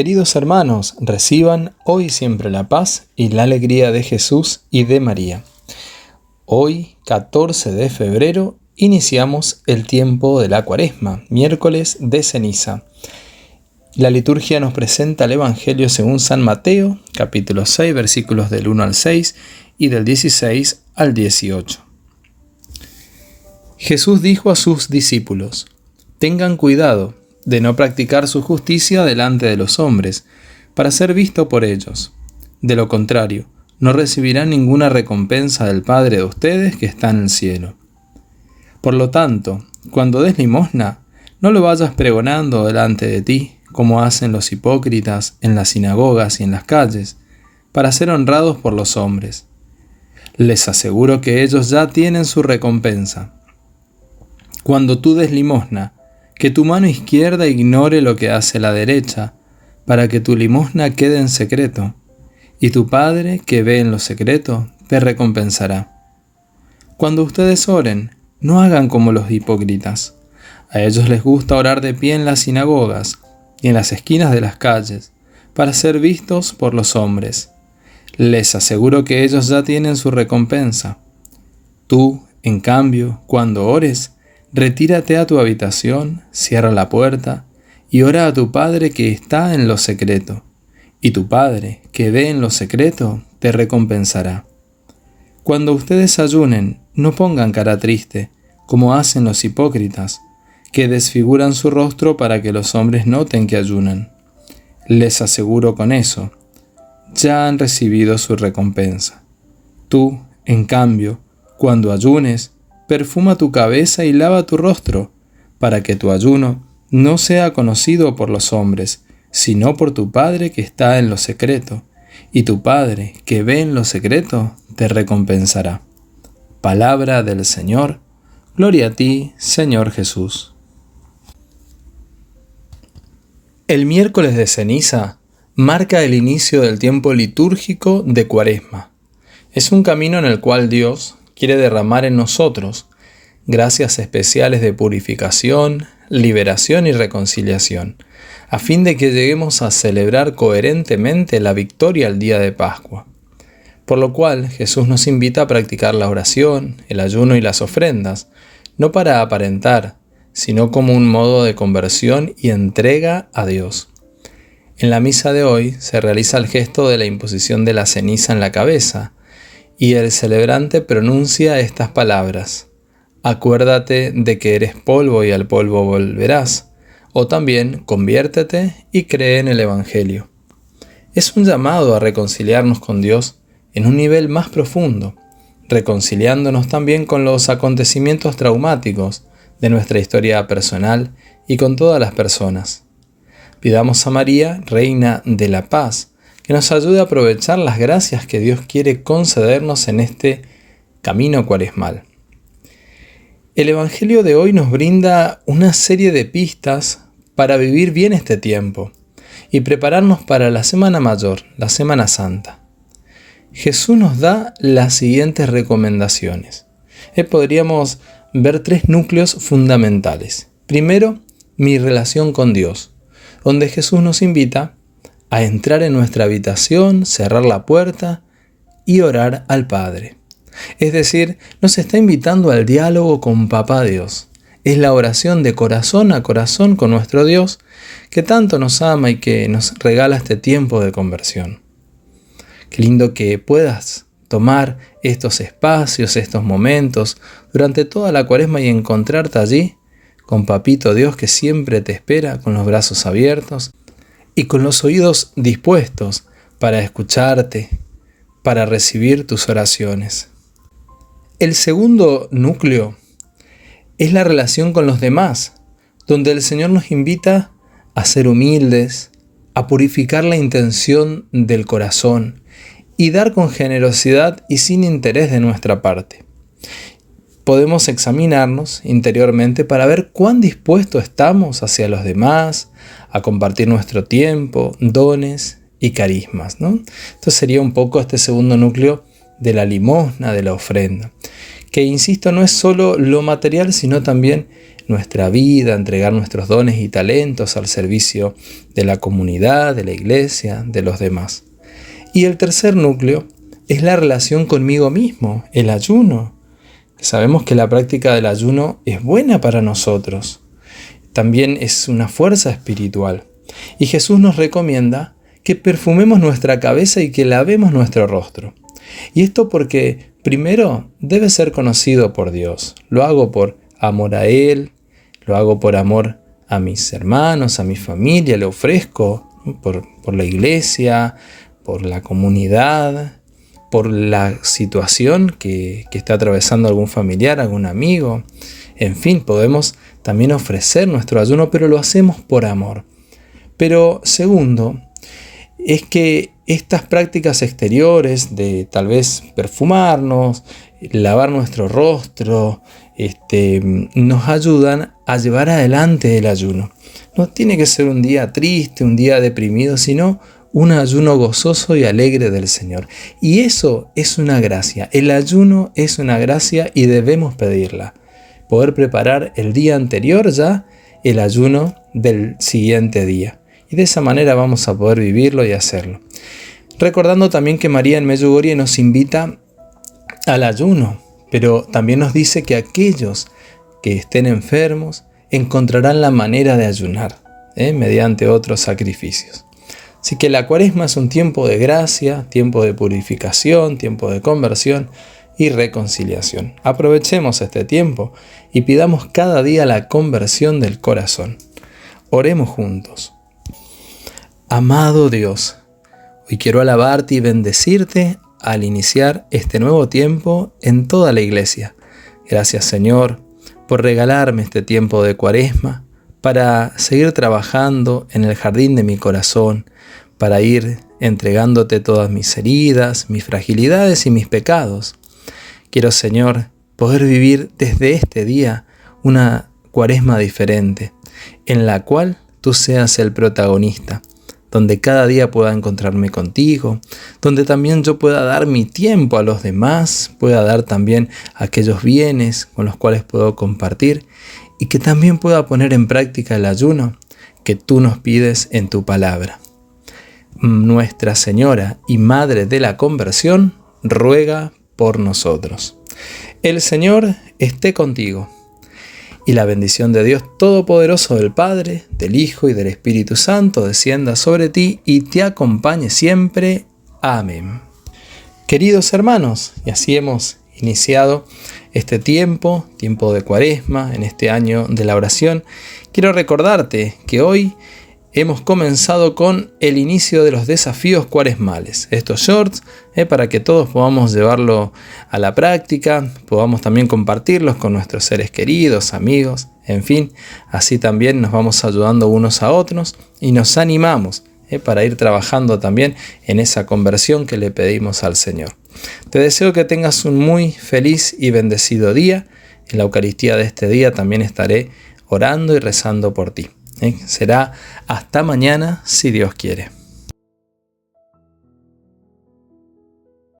Queridos hermanos, reciban hoy siempre la paz y la alegría de Jesús y de María. Hoy, 14 de febrero, iniciamos el tiempo de la cuaresma, miércoles de ceniza. La liturgia nos presenta el Evangelio según San Mateo, capítulo 6, versículos del 1 al 6 y del 16 al 18. Jesús dijo a sus discípulos, Tengan cuidado de no practicar su justicia delante de los hombres, para ser visto por ellos. De lo contrario, no recibirán ninguna recompensa del Padre de ustedes que está en el cielo. Por lo tanto, cuando des limosna, no lo vayas pregonando delante de ti, como hacen los hipócritas en las sinagogas y en las calles, para ser honrados por los hombres. Les aseguro que ellos ya tienen su recompensa. Cuando tú des limosna, que tu mano izquierda ignore lo que hace la derecha, para que tu limosna quede en secreto, y tu Padre, que ve en lo secreto, te recompensará. Cuando ustedes oren, no hagan como los hipócritas. A ellos les gusta orar de pie en las sinagogas y en las esquinas de las calles, para ser vistos por los hombres. Les aseguro que ellos ya tienen su recompensa. Tú, en cambio, cuando ores, retírate a tu habitación, cierra la puerta y ora a tu Padre que está en lo secreto, y tu Padre que ve en lo secreto te recompensará. Cuando ustedes ayunen, no pongan cara triste, como hacen los hipócritas, que desfiguran su rostro para que los hombres noten que ayunan. Les aseguro con eso, ya han recibido su recompensa. Tú, en cambio, cuando ayunes, perfuma tu cabeza y lava tu rostro, para que tu ayuno no sea conocido por los hombres, sino por tu Padre que está en lo secreto, y tu Padre que ve en lo secreto te recompensará. Palabra del Señor, gloria a ti, Señor Jesús. El miércoles de ceniza marca el inicio del tiempo litúrgico de Cuaresma. Es un camino en el cual Dios quiere derramar en nosotros gracias especiales de purificación, liberación y reconciliación, a fin de que lleguemos a celebrar coherentemente la victoria al día de Pascua. Por lo cual Jesús nos invita a practicar la oración, el ayuno y las ofrendas, no para aparentar, sino como un modo de conversión y entrega a Dios. En la misa de hoy se realiza el gesto de la imposición de la ceniza en la cabeza, y el celebrante pronuncia estas palabras. Acuérdate de que eres polvo y al polvo volverás. O también conviértete y cree en el Evangelio. Es un llamado a reconciliarnos con Dios en un nivel más profundo, reconciliándonos también con los acontecimientos traumáticos de nuestra historia personal y con todas las personas. Pidamos a María, Reina de la Paz, que nos ayude a aprovechar las gracias que Dios quiere concedernos en este camino cuaresmal. El Evangelio de hoy nos brinda una serie de pistas para vivir bien este tiempo y prepararnos para la Semana Mayor, la Semana Santa. Jesús nos da las siguientes recomendaciones. Eh, podríamos ver tres núcleos fundamentales. Primero, mi relación con Dios, donde Jesús nos invita a entrar en nuestra habitación, cerrar la puerta y orar al Padre. Es decir, nos está invitando al diálogo con Papá Dios. Es la oración de corazón a corazón con nuestro Dios que tanto nos ama y que nos regala este tiempo de conversión. Qué lindo que puedas tomar estos espacios, estos momentos durante toda la cuaresma y encontrarte allí con Papito Dios que siempre te espera con los brazos abiertos y con los oídos dispuestos para escucharte, para recibir tus oraciones. El segundo núcleo es la relación con los demás, donde el Señor nos invita a ser humildes, a purificar la intención del corazón y dar con generosidad y sin interés de nuestra parte. Podemos examinarnos interiormente para ver cuán dispuestos estamos hacia los demás, a compartir nuestro tiempo, dones y carismas. ¿no? Esto sería un poco este segundo núcleo de la limosna, de la ofrenda, que insisto, no es solo lo material, sino también nuestra vida, entregar nuestros dones y talentos al servicio de la comunidad, de la iglesia, de los demás. Y el tercer núcleo es la relación conmigo mismo, el ayuno. Sabemos que la práctica del ayuno es buena para nosotros. También es una fuerza espiritual. Y Jesús nos recomienda que perfumemos nuestra cabeza y que lavemos nuestro rostro. Y esto porque, primero, debe ser conocido por Dios. Lo hago por amor a Él, lo hago por amor a mis hermanos, a mi familia, le ofrezco por, la iglesia, por la comunidad, por la situación que, está atravesando algún familiar, algún amigo. En fin, podemos también ofrecer nuestro ayuno, pero lo hacemos por amor. Pero segundo, es que estas prácticas exteriores de tal vez perfumarnos, lavar nuestro rostro, este, nos ayudan a llevar adelante el ayuno. No tiene que ser un día triste, un día deprimido, sino un ayuno gozoso y alegre del Señor. Y eso es una gracia. El ayuno es una gracia y debemos pedirla. Poder preparar el día anterior ya el ayuno del siguiente día. Y de esa manera vamos a poder vivirlo y hacerlo. Recordando también que María en Medjugorje nos invita al ayuno, pero también nos dice que aquellos que estén enfermos encontrarán la manera de ayunar ¿eh? mediante otros sacrificios. Así que la cuaresma es un tiempo de gracia, tiempo de purificación, tiempo de conversión y reconciliación. Aprovechemos este tiempo y pidamos cada día la conversión del corazón. Oremos juntos. Amado Dios, hoy quiero alabarte y bendecirte al iniciar este nuevo tiempo en toda la iglesia. Gracias Señor por regalarme este tiempo de cuaresma para seguir trabajando en el jardín de mi corazón, para ir entregándote todas mis heridas, mis fragilidades y mis pecados. Quiero, Señor, poder vivir desde este día una cuaresma diferente, en la cual tú seas el protagonista, donde cada día pueda encontrarme contigo, donde también yo pueda dar mi tiempo a los demás, pueda dar también aquellos bienes con los cuales puedo compartir y que también pueda poner en práctica el ayuno que tú nos pides en tu palabra. Nuestra Señora y Madre de la Conversión, ruega por nosotros. El Señor esté contigo. Y la bendición de Dios Todopoderoso del Padre, del Hijo y del Espíritu Santo descienda sobre ti y te acompañe siempre. Amén. Queridos hermanos, y así hemos iniciado este tiempo, tiempo de cuaresma, en este año de la oración, quiero recordarte que hoy hemos comenzado con el inicio de los desafíos cuaresmales. Estos shorts, eh, para que todos podamos llevarlo a la práctica, podamos también compartirlos con nuestros seres queridos, amigos, en fin, así también nos vamos ayudando unos a otros y nos animamos eh, para ir trabajando también en esa conversión que le pedimos al Señor. Te deseo que tengas un muy feliz y bendecido día. En la Eucaristía de este día también estaré orando y rezando por ti. ¿Eh? Será hasta mañana si Dios quiere.